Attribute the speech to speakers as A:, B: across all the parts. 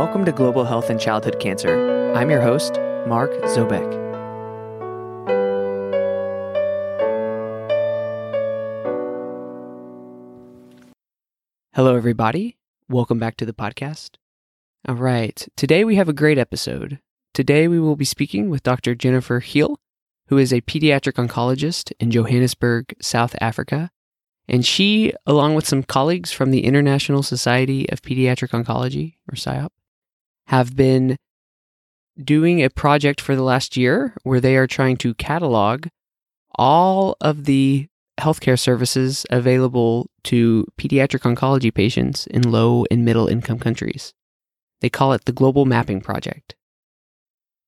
A: Welcome to Global Health and Childhood Cancer. I'm your host, Mark Zobeck. Hello, everybody. Welcome back to the podcast. All right, today we have a great episode. Today we will be speaking with Dr. Jennifer Geel, who is a pediatric oncologist in Johannesburg, South Africa. And she, along with some colleagues from the International Society of Pediatric Oncology, or SIOP, have been doing a project for the last year where they are trying to catalog all of the healthcare services available to pediatric oncology patients in low and middle income countries. They call it the Global Mapping Project.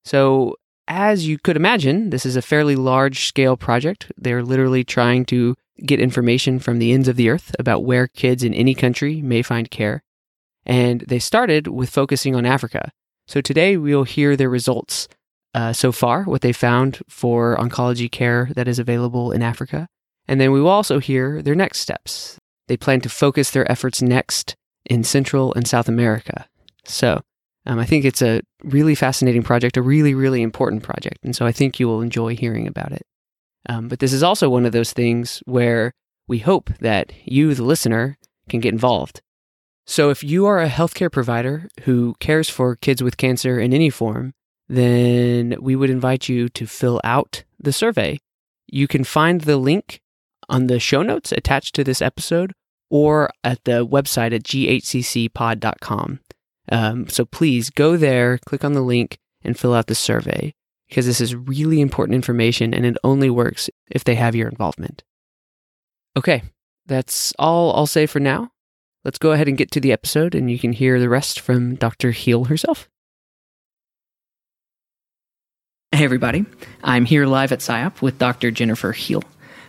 A: So, as you could imagine, this is a fairly large scale project. They're literally trying to get information from the ends of the earth about where kids in any country may find care. And they started with focusing on Africa. So today we'll hear their results uh, so far, what they found for oncology care that is available in Africa. And then we will also hear their next steps. They plan to focus their efforts next in Central and South America. So um, I think it's a really fascinating project, a really, really important project. And so I think you will enjoy hearing about it. Um, but this is also one of those things where we hope that you, the listener, can get involved. So, if you are a healthcare provider who cares for kids with cancer in any form, then we would invite you to fill out the survey. You can find the link on the show notes attached to this episode or at the website at ghccpod.com. Um, so please go there, click on the link, and fill out the survey because this is really important information and it only works if they have your involvement. Okay, that's all I'll say for now let's go ahead and get to the episode, and you can hear the rest from Dr. Geel herself. Hey, everybody. I'm here live at SIOP with Dr. Jennifer Geel,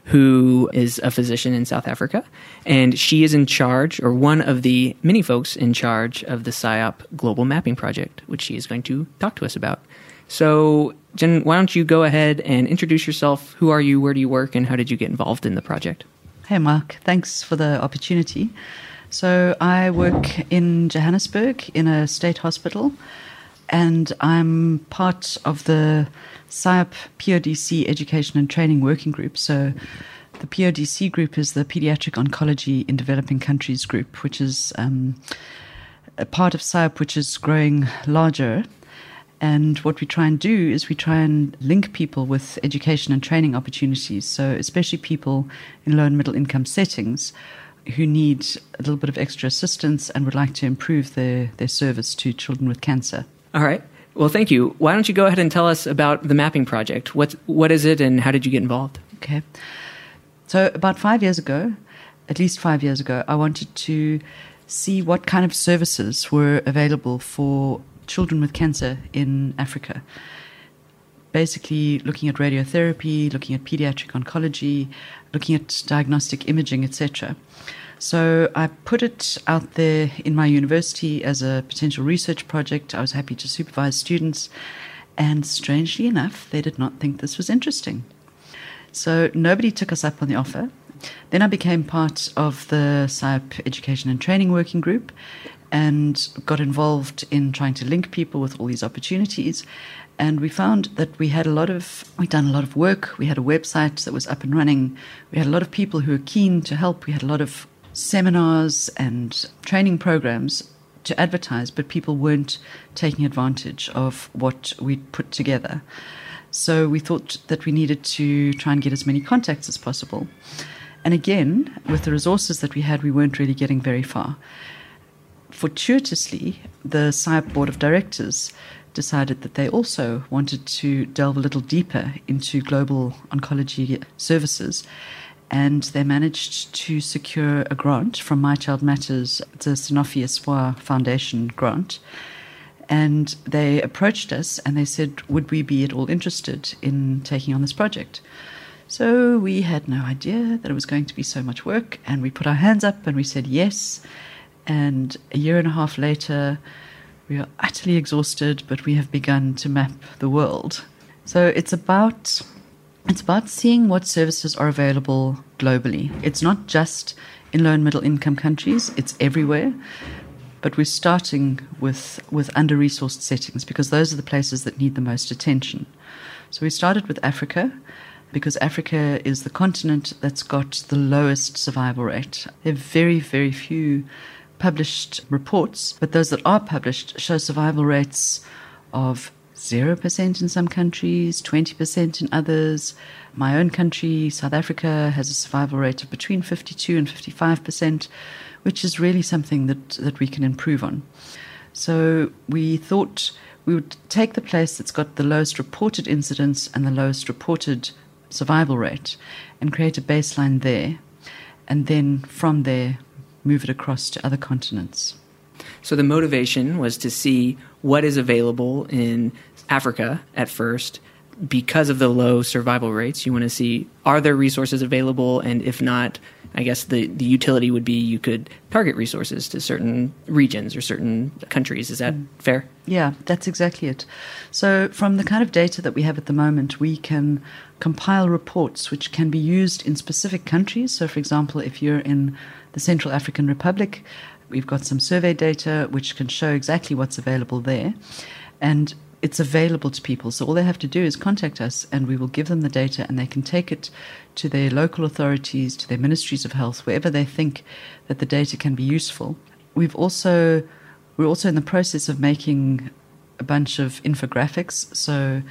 A: who is a physician in South Africa. And she is in charge, or one of the many folks in charge of the SIOP Global Mapping Project, which she is going to talk to us about. So, Jen, why don't you go ahead and introduce yourself? Who are you? Where do you work? And how did you get involved in the project?
B: Hey, Mark. Thanks for the opportunity. So I work in Johannesburg in a state hospital, and I'm part of the SIOP PODC Education and Training Working Group. So the PODC group is the Pediatric Oncology in Developing Countries group, which is um, a part of SIOP which is growing larger. And what we try and do is we try and link people with education and training opportunities. So, especially people in low and middle income settings who need a little bit of extra assistance and would like to improve their, their service to children with cancer.
A: All right. Well, thank you. Why don't you go ahead and tell us about the mapping project? What, what is it and how did you get involved?
B: Okay. So, about five years ago, at least five years ago, I wanted to see what kind of services were available for children with cancer in Africa. Basically, looking at radiotherapy, looking at pediatric oncology, looking at diagnostic imaging, etc. So I put it out there in my university as a potential research project. I was happy to supervise students, and strangely enough, they did not think this was interesting. So nobody took us up on the offer. Then I became part of the SIOP Education and Training Working Group and got involved in trying to link people with all these opportunities. And we found that we had a lot of, we'd done a lot of work. We had a website that was up and running. We had a lot of people who were keen to help. We had a lot of seminars and training programs to advertise, but people weren't taking advantage of what we'd put together. So we thought that we needed to try and get as many contacts as possible. And again, with the resources that we had, we weren't really getting very far. Fortuitously, the SIOP board of directors decided that they also wanted to delve a little deeper into global oncology services. And they managed to secure a grant from My Child Matters, the Sanofi Espoir Foundation grant. And they approached us and they said, Would we be at all interested in taking on this project? So we had no idea that it was going to be so much work. And we put our hands up and we said yes. And a year and a half later, we are utterly exhausted, but we have begun to map the world. So it's about it's about seeing what services are available globally. It's not just in low and middle income countries, it's everywhere. but we're starting with, with under resourced settings because those are the places that need the most attention. So we started with Africa because Africa is the continent that's got the lowest survival rate. There are very, very few published reports, but those that are published show survival rates of 0% in some countries, 20% in others. My own country, South Africa, has a survival rate of between 52 and 55%, which is really something that, that we can improve on. So we thought we would take the place that's got the lowest reported incidence and the lowest reported survival rate and create a baseline there, and then from there move it across to other continents.
A: So the motivation was to see what is available in Africa at first because of the low survival rates. You want to see are there resources available, and if not, I guess the, the utility would be you could target resources to certain regions or certain countries. Is that mm. fair?
B: Yeah, that's exactly it. So, from the kind of data that we have at the moment, we can compile reports which can be used in specific countries. So, for example, if you're in the Central African Republic, we've got some survey data which can show exactly what's available there. And it's available to people. So all they have to do is contact us and we will give them the data and they can take it to their local authorities, to their ministries of health, wherever they think that the data can be useful. We've also we're also in the process of making a bunch of infographics, so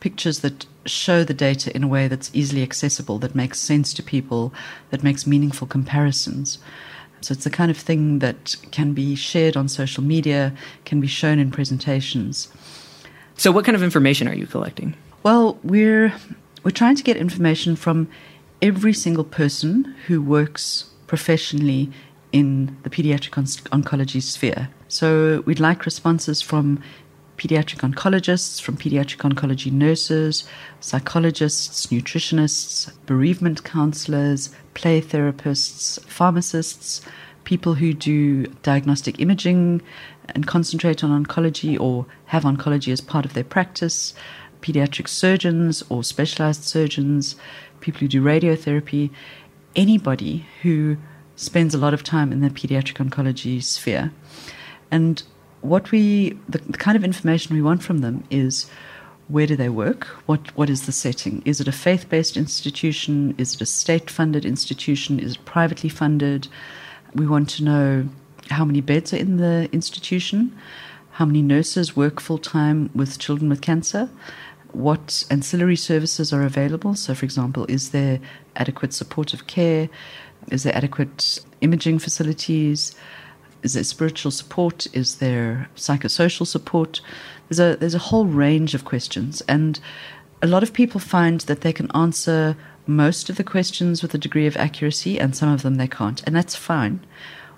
B: pictures that show the data in a way that's easily accessible, that makes sense to people, that makes meaningful comparisons. So it's the kind of thing that can be shared on social media, can be shown in presentations.
A: So, what kind of information are you collecting?
B: Well, we're we're trying to get information from every single person who works professionally in the pediatric on- oncology sphere. So, we'd like responses from pediatric oncologists, from pediatric oncology nurses, psychologists, nutritionists, bereavement counselors, play therapists, pharmacists, people who do diagnostic imaging, and concentrate on oncology or have oncology as part of their practice, pediatric surgeons or specialized surgeons, people who do radiotherapy, anybody who spends a lot of time in the pediatric oncology sphere. And what we, the, the kind of information we want from them is where do they work? What what is the setting? Is it a faith based institution? Is it a state funded institution? Is it privately funded? We want to know how many beds are in the institution, how many nurses work full time with children with cancer, what ancillary services are available. So, for example, is there adequate supportive care? Is there adequate imaging facilities? Is there spiritual support? Is there psychosocial support? There's a there's a whole range of questions, and a lot of people find that they can answer most of the questions with a degree of accuracy, and some of them they can't, and that's fine.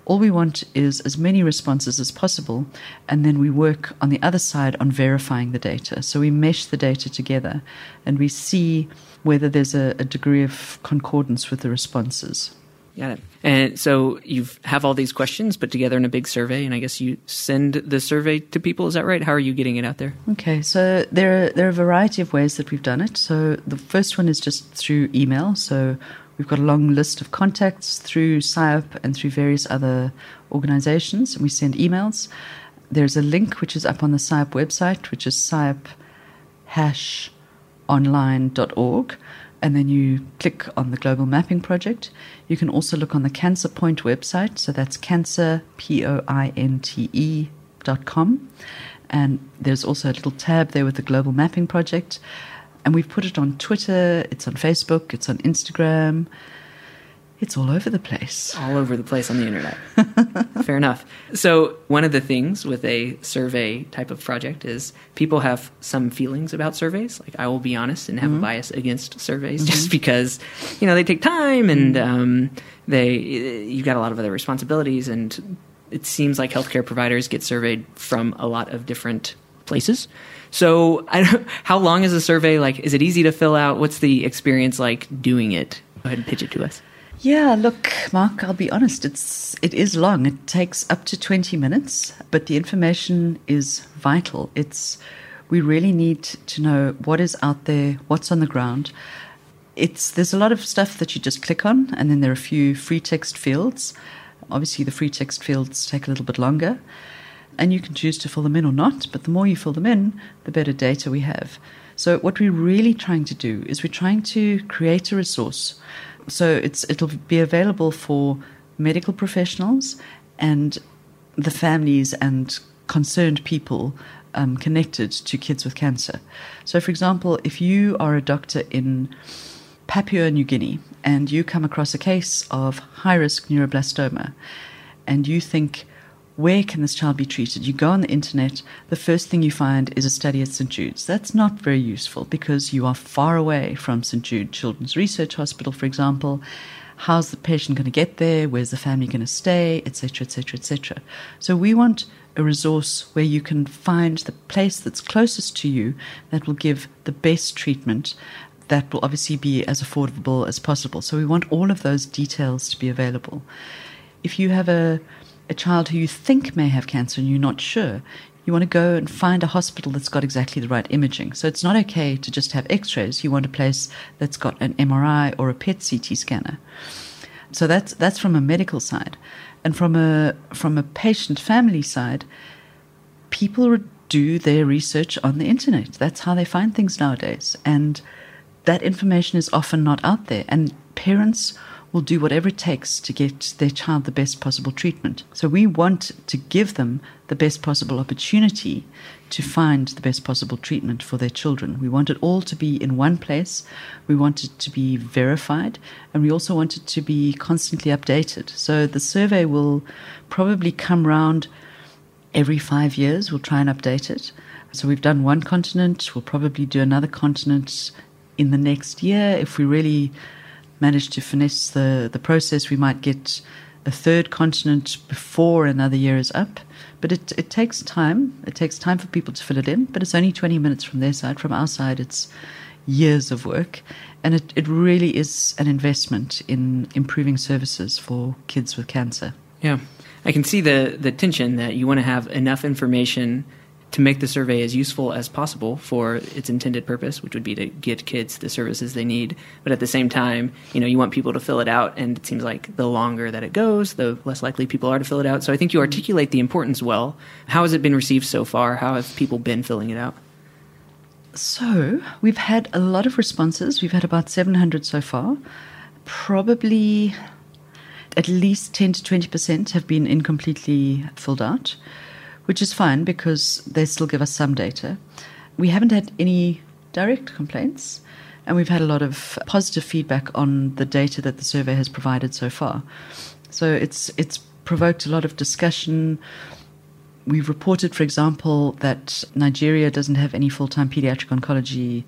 B: All we want is as many responses as possible, and then we work on the other side on verifying the data. So we mesh the data together and we see whether there's a, a degree of concordance with the responses.
A: Got it. And so you have all these questions put together in a big survey, and I guess you send the survey to people. Is that right? How are you getting it out there?
B: Okay, so there are there are a variety of ways that we've done it. So the first one is just through email. So We've got a long list of contacts through SIOP and through various other organizations, and we send emails. There's a link which is up on the SIOP website, which is SIOP-online.org, and then you click on the Global Mapping Project. You can also look on the Cancer Point website, so that's cancer, P O I N T E dot com. And there's also a little tab there with the Global Mapping Project. And we've put it on Twitter, it's on Facebook, it's on Instagram. It's all over the place.
A: All over the place on the internet. Fair enough. So, one of the things with a survey type of project is people have some feelings about surveys. Like, I will be honest and have mm-hmm. a bias against surveys mm-hmm. just because, you know, they take time and mm-hmm. um, they you've got a lot of other responsibilities. And it seems like healthcare providers get surveyed from a lot of different places. So, how long is a survey? Like, is it easy to fill out? What's the experience like doing it? Go ahead and pitch it to us.
B: Yeah, look, Mark, I'll be honest, it's it is long. It takes up to 20 minutes, but the information is vital. It's we really need to know what is out there, what's on the ground. It's there's a lot of stuff that you just click on and then there are a few free text fields. Obviously, the free text fields take a little bit longer, and you can choose to fill them in or not, but the more you fill them in, the better data we have. So, what we're really trying to do is we're trying to create a resource. So, it's, it'll be available for medical professionals and the families and concerned people um, connected to kids with cancer. So, for example, if you are a doctor in Papua New Guinea and you come across a case of high risk neuroblastoma and you think, where can this child be treated? You go on the internet, the first thing you find is a study at St. Jude's. That's not very useful because you are far away from St. Jude Children's Research Hospital, for example. How's the patient going to get there? Where's the family going to stay? Etc., etc., etc. So we want a resource where you can find the place that's closest to you that will give the best treatment that will obviously be as affordable as possible. So we want all of those details to be available. If you have a, a child who you think may have cancer and you're not sure, you want to go and find a hospital that's got exactly the right imaging. So it's not okay to just have x rays. You want a place that's got an MRI or a PET CT scanner. So that's, that's from a medical side. And from a, from a patient family side, people do their research on the internet. That's how they find things nowadays. And that information is often not out there, and parents will do whatever it takes to get their child the best possible treatment. So we want to give them the best possible opportunity to find the best possible treatment for their children. We want it all to be in one place. We want it to be verified, and we also want it to be constantly updated. So the survey will probably come round every five years. We'll try and update it. So we've done one continent. We'll probably do another continent in the next year. If we really manage to finesse the, the process, we might get a third continent before another year is up. But it, it takes time. It takes time for people to fill it in, but it's only 20 minutes from their side. From our side, it's years of work. And it, it really is an investment in improving services for kids with cancer.
A: Yeah. I can see the, the tension that you want to have enough information to make the survey as useful as possible for its intended purpose, which would be to get kids the services they need. But at the same time, you know, you want people to fill it out, and it seems like the longer that it goes, the less likely people are to fill it out. So I think you articulate the importance well. How has it been received so far? How have people been filling it out?
B: So we've had a lot of responses. We've had about 700 so far. Probably at least 10 to 20% have been incompletely filled out which is fine because they still give us some data. We haven't had any direct complaints, and we've had a lot of positive feedback on the data that the survey has provided so far. So it's it's provoked a lot of discussion. We've reported, for example, that Nigeria doesn't have any full time pediatric oncology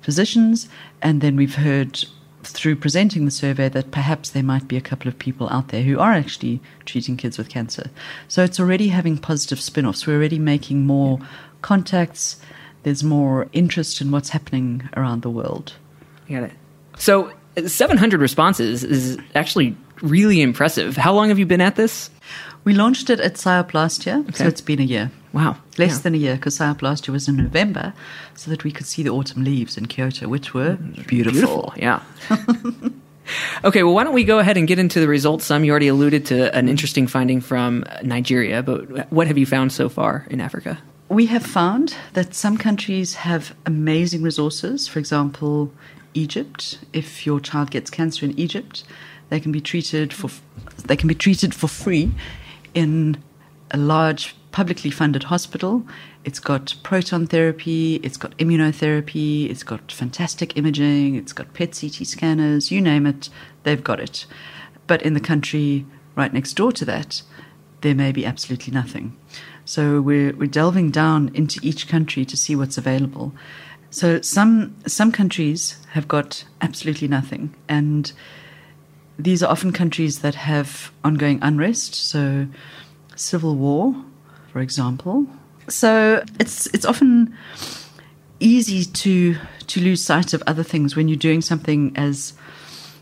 B: physicians, and then we've heard through presenting the survey that perhaps there might be a couple of people out there who are actually treating kids with cancer. So it's already having positive spin offs. We're already making more contacts. There's more interest in what's happening around the world.
A: Got it. So 700 responses is actually really impressive. How long have you been at this?
B: We launched it at SIOP last year, okay. so it's been a year.
A: Wow.
B: Less yeah. than a year because SIOP last year was in November so that we could see the autumn leaves in Kyoto, which were mm, beautiful.
A: beautiful yeah. okay, well, why don't we go ahead and get into the results? Some you already alluded to an interesting finding from Nigeria, but what have you found so far in Africa?
B: We have found that some countries have amazing resources. For example, Egypt. If your child gets cancer in Egypt, they can be treated for they can be treated for free in a large publicly funded hospital. It's got proton therapy, it's got immunotherapy, it's got fantastic imaging, it's got PET CT scanners, you name it, they've got it. But in the country right next door to that, there may be absolutely nothing. So we're, we're delving down into each country to see what's available. So some some countries have got absolutely nothing, and these are often countries that have ongoing unrest. So civil war, for example. So it's it's often easy to to lose sight of other things when you're doing something as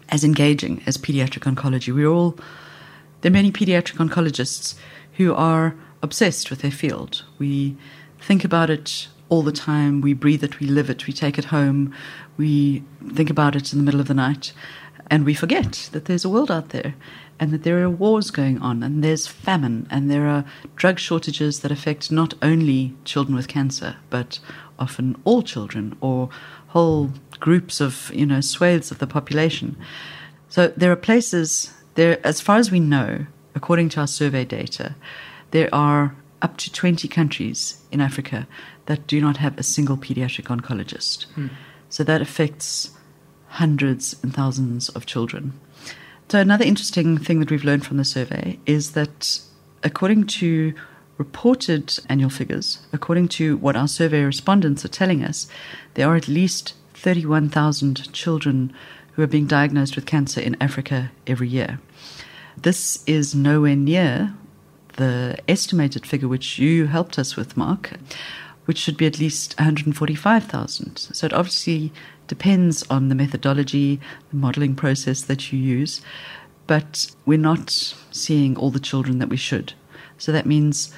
B: as engaging as pediatric oncology. We're all there are many pediatric oncologists who are obsessed with their field. We think about it all the time. We breathe it, we live it, we take it home, we think about it in the middle of the night, and we forget that there's a world out there and that there are wars going on, and there's famine, and there are drug shortages that affect not only children with cancer, but often all children or whole groups of, you know, swathes of the population. So there are places there, as far as we know, according to our survey data, there are up to 20 countries in Africa that do not have a single pediatric oncologist. Hmm. So that affects hundreds and thousands of children. So, another interesting thing that we've learned from the survey is that according to reported annual figures, according to what our survey respondents are telling us, there are at least 31,000 children who are being diagnosed with cancer in Africa every year. This is nowhere near the estimated figure which you helped us with, Mark, which should be at least 145,000. So it obviously depends on the methodology, the modeling process that you use, but we're not seeing all the children that we should. So that means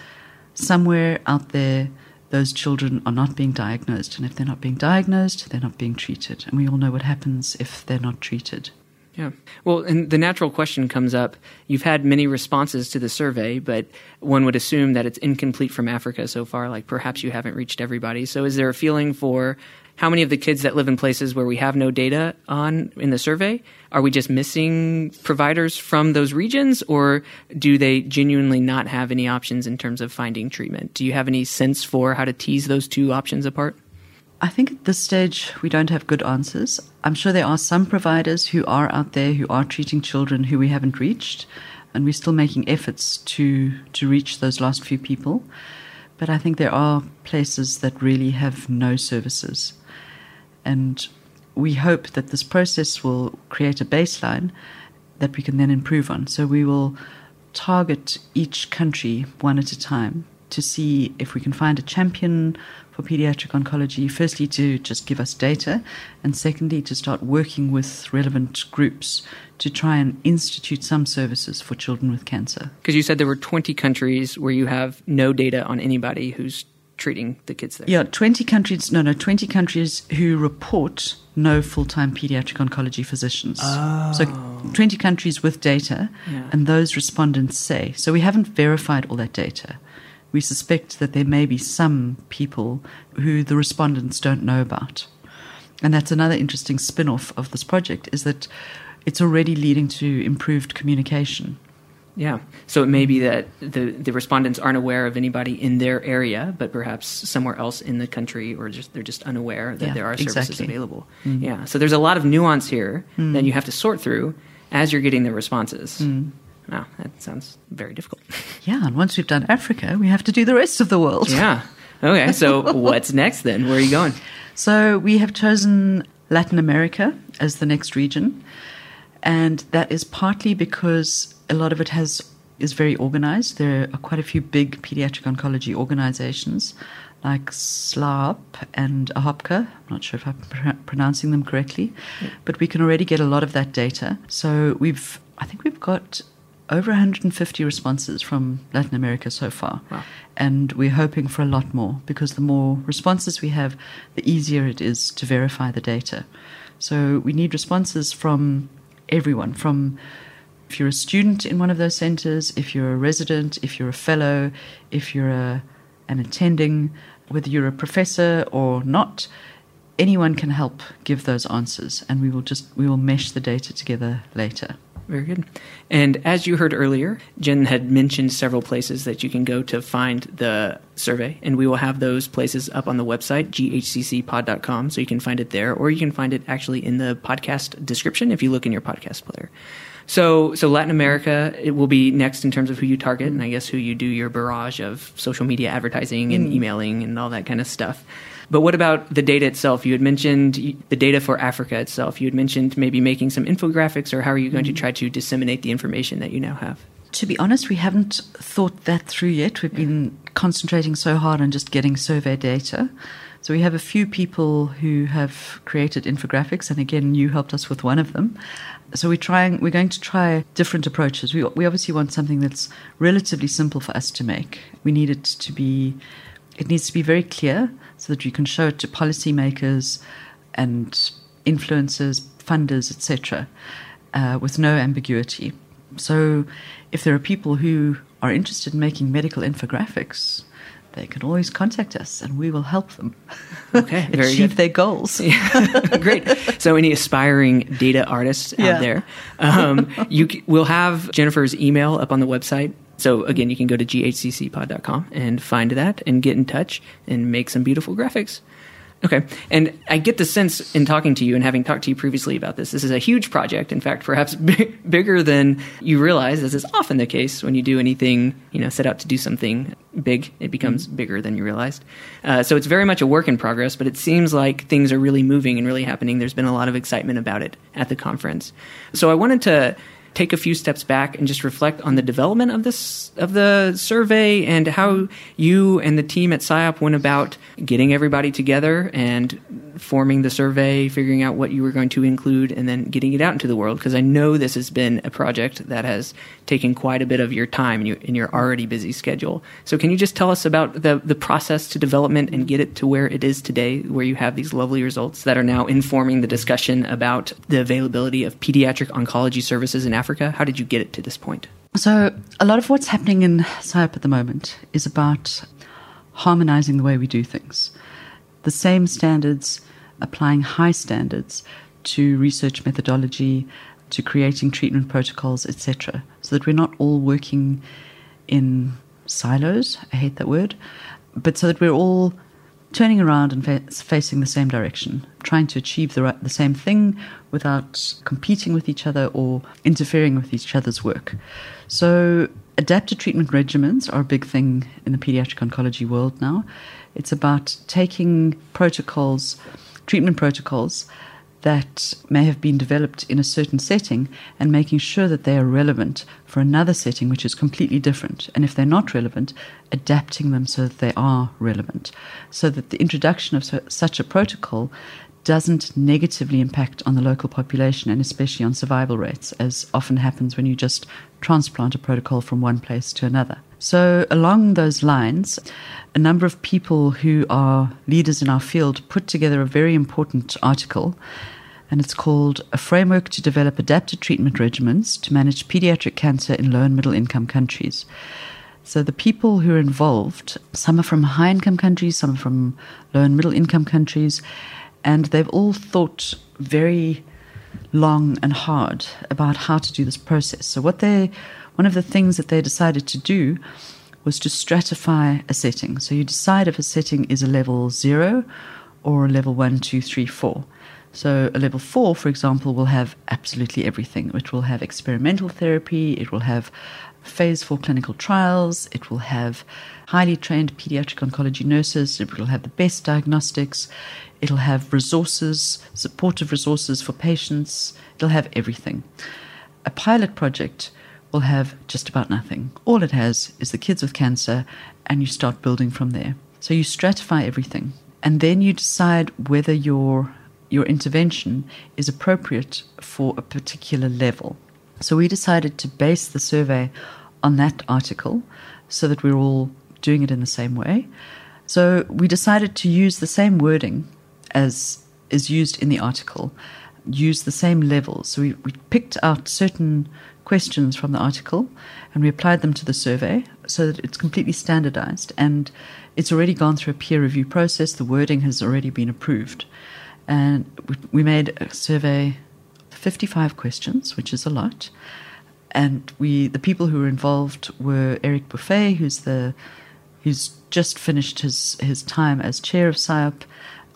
B: somewhere out there, those children are not being diagnosed. And if they're not being diagnosed, they're not being treated. And we all know what happens if they're not treated.
A: Yeah. Well, and the natural question comes up. You've had many responses to the survey, but one would assume that it's incomplete from Africa so far. Like perhaps you haven't reached everybody. So is there a feeling for how many of the kids that live in places where we have no data on in the survey? Are we just missing providers from those regions, or do they genuinely not have any options in terms of finding treatment? Do you have any sense for how to tease those two options apart?
B: I think at this stage we don't have good answers. I'm sure there are some providers who are out there who are treating children who we haven't reached, and we're still making efforts to to reach those last few people. But I think there are places that really have no services. And we hope that this process will create a baseline that we can then improve on. So we will target each country one at a time to see if we can find a champion for pediatric oncology. Firstly, to just give us data, and secondly, to start working with relevant groups to try and institute some services for children with cancer.
A: Because you said there were 20 countries where you have no data on anybody who's treating the kids there.
B: Yeah, 20 countries, no, no, 20 countries who report no full time pediatric oncology physicians.
A: Oh.
B: So 20 countries with data,
A: Yeah.
B: and those respondents say. So we haven't verified all that data. We suspect that there may be some people who the respondents don't know about. And that's another interesting spin off of this project is that it's already leading to improved communication.
A: Yeah. So it may be that the, the respondents aren't aware of anybody in their area, but perhaps somewhere else in the country, or just they're just unaware that
B: Yeah,
A: there are services
B: exactly.
A: available. Mm-hmm. Yeah. So there's a lot of nuance here mm. that you have to sort through as you're getting the responses. Mm. Wow, that sounds very difficult.
B: Yeah, and once we've done Africa, we have to do the rest of the world.
A: yeah. Okay. So what's next then? Where are you going?
B: So we have chosen Latin America as the next region, and that is partly because a lot of it has is very organized. There are quite a few big pediatric oncology organizations like SLAP and AHOPCA. I'm not sure if I'm pr- pronouncing them correctly, but we can already get a lot of that data. So we've I think we've got over 150 responses from Latin America so far.
A: Wow.
B: And we're hoping for a lot more because the more responses we have, the easier it is to verify the data. So we need responses from everyone, from if you're a student in one of those centers, if you're a resident, if you're a fellow, if you're a, an attending, whether you're a professor or not, anyone can help give those answers and we will just we will mesh the data together later.
A: Very good. And as you heard earlier, Jen had mentioned several places that you can go to find the survey, and we will have those places up on the website, ghccpod.com, so you can find it there, or you can find it actually in the podcast description if you look in your podcast player. So, so Latin America it will be next in terms of who you target, and I guess who you do your barrage of social media advertising and mm. emailing and all that kind of stuff. But what about the data itself? You had mentioned the data for Africa itself. You had mentioned maybe making some infographics, or how are you going to mm. try to disseminate the information that you now have?
B: To be honest, we haven't thought that through yet. We've been concentrating so hard on just getting survey data. So we have a few people who have created infographics, and again, you helped us with one of them. So we're trying. We're going to try different approaches. We we obviously want something that's relatively simple for us to make. We need it to be. It needs to be very clear so that you can show it to policymakers and influencers, funders, etc., uh, with no ambiguity. So, if there are people who are interested in making medical infographics, they can always contact us and we will help them
A: okay,
B: achieve their goals.
A: Great. So, any aspiring data artists
B: Yeah.
A: out there, um, you c- will have Jennifer's email up on the website. So, again, you can go to ghccpod.com and find that and get in touch and make some beautiful graphics. Okay. And I get the sense in talking to you and having talked to you previously about this, this is a huge project. In fact, perhaps b- bigger than you realize, as is often the case when you do anything, you know, set out to do something big, it becomes bigger than you realized. Uh, so it's very much a work in progress, but it seems like things are really moving and really happening. There's been a lot of excitement about it at the conference. So I wanted to take a few steps back and just reflect on the development of this of the survey and how you and the team at SIOP went about getting everybody together and forming the survey, figuring out what you were going to include, and then getting it out into the world. Because I know this has been a project that has taken quite a bit of your time in your, in your already busy schedule. So can you just tell us about the the process to development and get it to where it is today, where you have these lovely results that are now informing the discussion about the availability of pediatric oncology services in Africa? How did you get it to this point?
B: So, a lot of what's happening in SIOP at the moment is about harmonizing the way we do things. The same standards, applying high standards to research methodology, to creating treatment protocols, etc., so that we're not all working in silos. I hate that word, but so that we're all turning around and fa- facing the same direction, trying to achieve the, right, the same thing without competing with each other or interfering with each other's work. So, adapted treatment regimens are a big thing in the pediatric oncology world now. It's about taking protocols, treatment protocols that may have been developed in a certain setting and making sure that they are relevant for another setting which is completely different. And if they're not relevant, adapting them so that they are relevant. So that the introduction of su- such a protocol doesn't negatively impact on the local population and especially on survival rates, as often happens when you just transplant a protocol from one place to another. So, along those lines, a number of people who are leaders in our field put together a very important article, and it's called A Framework to Develop Adapted Treatment Regimens to Manage Pediatric Cancer in Low and Middle Income Countries. So, the people who are involved, some are from high income countries, some are from low and middle income countries, and they've all thought very long and hard about how to do this process. So, what they, one of the things that they decided to do was to stratify a setting. So, you decide if a setting is a level zero or a level one, two, three, four. So, a level four, for example, will have absolutely everything. It will have experimental therapy, it will have phase four clinical trials, it will have highly trained pediatric oncology nurses, it will have the best diagnostics, it'll have resources, supportive resources for patients, it'll have everything. A pilot project will have just about nothing. All it has is the kids with cancer, and you start building from there. So you stratify everything, and then you decide whether your your intervention is appropriate for a particular level. So we decided to base the survey on that article so that we're all doing it in the same way. So we decided to use the same wording as is used in the article, use the same levels. So we, we picked out certain questions from the article and we applied them to the survey so that it's completely standardized and it's already gone through a peer review process. The wording has already been approved. And we, we made a survey 55 questions, which is a lot. And we, the people who were involved were Eric Bouffet, who's the, who's just finished his, his time as chair of SIOP,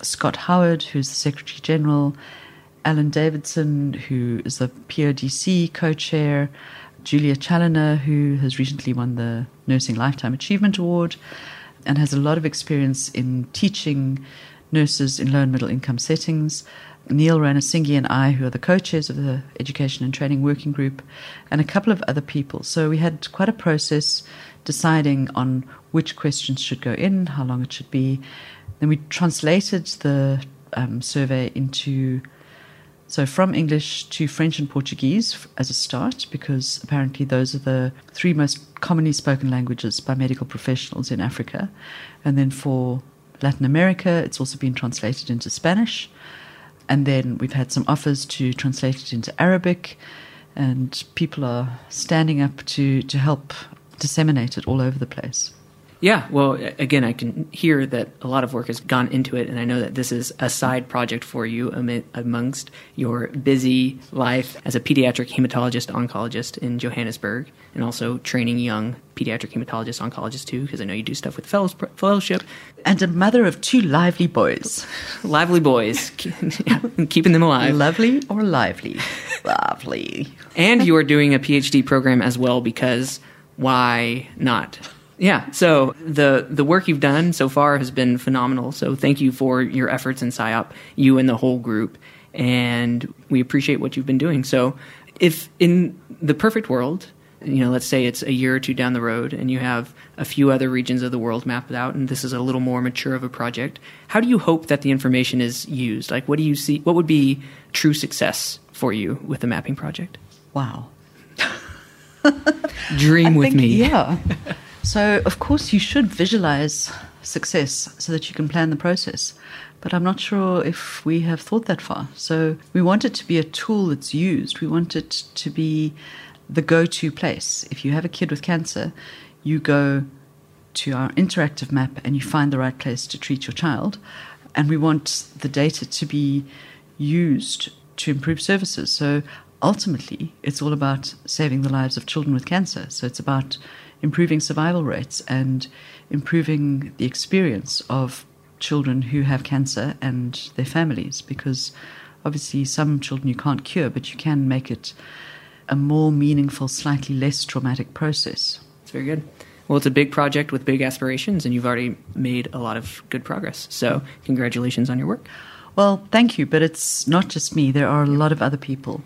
B: Scott Howard, who's the Secretary General, Alan Davidson, who is the PODC co-chair, Julia Challinor, who has recently won the Nursing Lifetime Achievement Award, and has a lot of experience in teaching nurses in low and middle income settings. Neil Ranasinghe and I, who are the co chairs of the Education and Training Working Group, and a couple of other people. So we had quite a process deciding on which questions should go in, how long it should be. Then we translated the um, survey into, so from English to French and Portuguese as a start, because apparently those are the three most commonly spoken languages by medical professionals in Africa. And then for Latin America, it's also been translated into Spanish. And then we've had some offers to translate it into Arabic. and people are standing up to, to help disseminate it all over the place.
A: Yeah, well, again, I can hear that a lot of work has gone into it, and I know that this is a side project for you amongst your busy life as a pediatric hematologist oncologist in Johannesburg, and also training young pediatric hematologist oncologists too, because I know you do stuff with fellows, fellowship.
B: And a mother of two lively boys.
A: lively boys, keeping them alive.
B: Lovely or lively? Lovely.
A: and you are doing a PhD program as well, because why not? Yeah. So the the work you've done so far has been phenomenal. So thank you for your efforts in SIOP, you and the whole group, and we appreciate what you've been doing. So if in the perfect world, you know, let's say it's a year or two down the road, and you have a few other regions of the world mapped out, and this is a little more mature of a project. How do you hope that the information is used? Like, what do you see? What would be true success for you with the mapping project?
B: Wow.
A: Dream I with
B: think,
A: me.
B: Yeah. So, of course, you should visualize success so that you can plan the process. But I'm not sure if we have thought that far. So, we want it to be a tool that's used. We want it to be the go to place. If you have a kid with cancer, you go to our interactive map and you find the right place to treat your child. And we want the data to be used to improve services. So, ultimately, it's all about saving the lives of children with cancer. So, it's about improving survival rates and improving the experience of children who have cancer and their families because obviously some children you can't cure but you can make it a more meaningful slightly less traumatic process.
A: It's very good. Well it's a big project with big aspirations and you've already made a lot of good progress. So congratulations on your work.
B: Well thank you but it's not just me. There are a lot of other people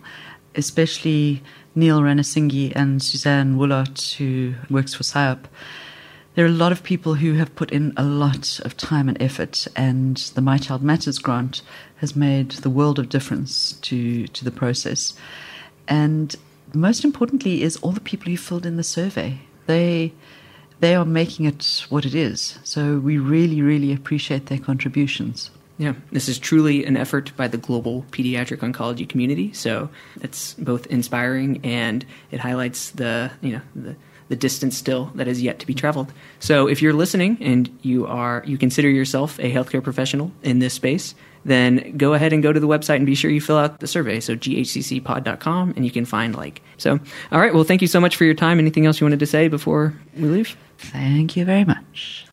B: especially Neil Ranasinghe and Suzanne Woolart, who works for SIOP. There are a lot of people who have put in a lot of time and effort, and the My Child Matters grant has made the world of difference to, to the process. And most importantly, is all the people who filled in the survey. They they are making it what it is. So we really, really appreciate their contributions.
A: Yeah, this is truly an effort by the global pediatric oncology community. So it's both inspiring and it highlights the you know the the distance still that is yet to be traveled. So if you're listening and you are you consider yourself a healthcare professional in this space, then go ahead and go to the website and be sure you fill out the survey. So ghccpod.com and you can find like. So all right, well thank you so much for your time. Anything else you wanted to say before we leave?
B: Thank you very much.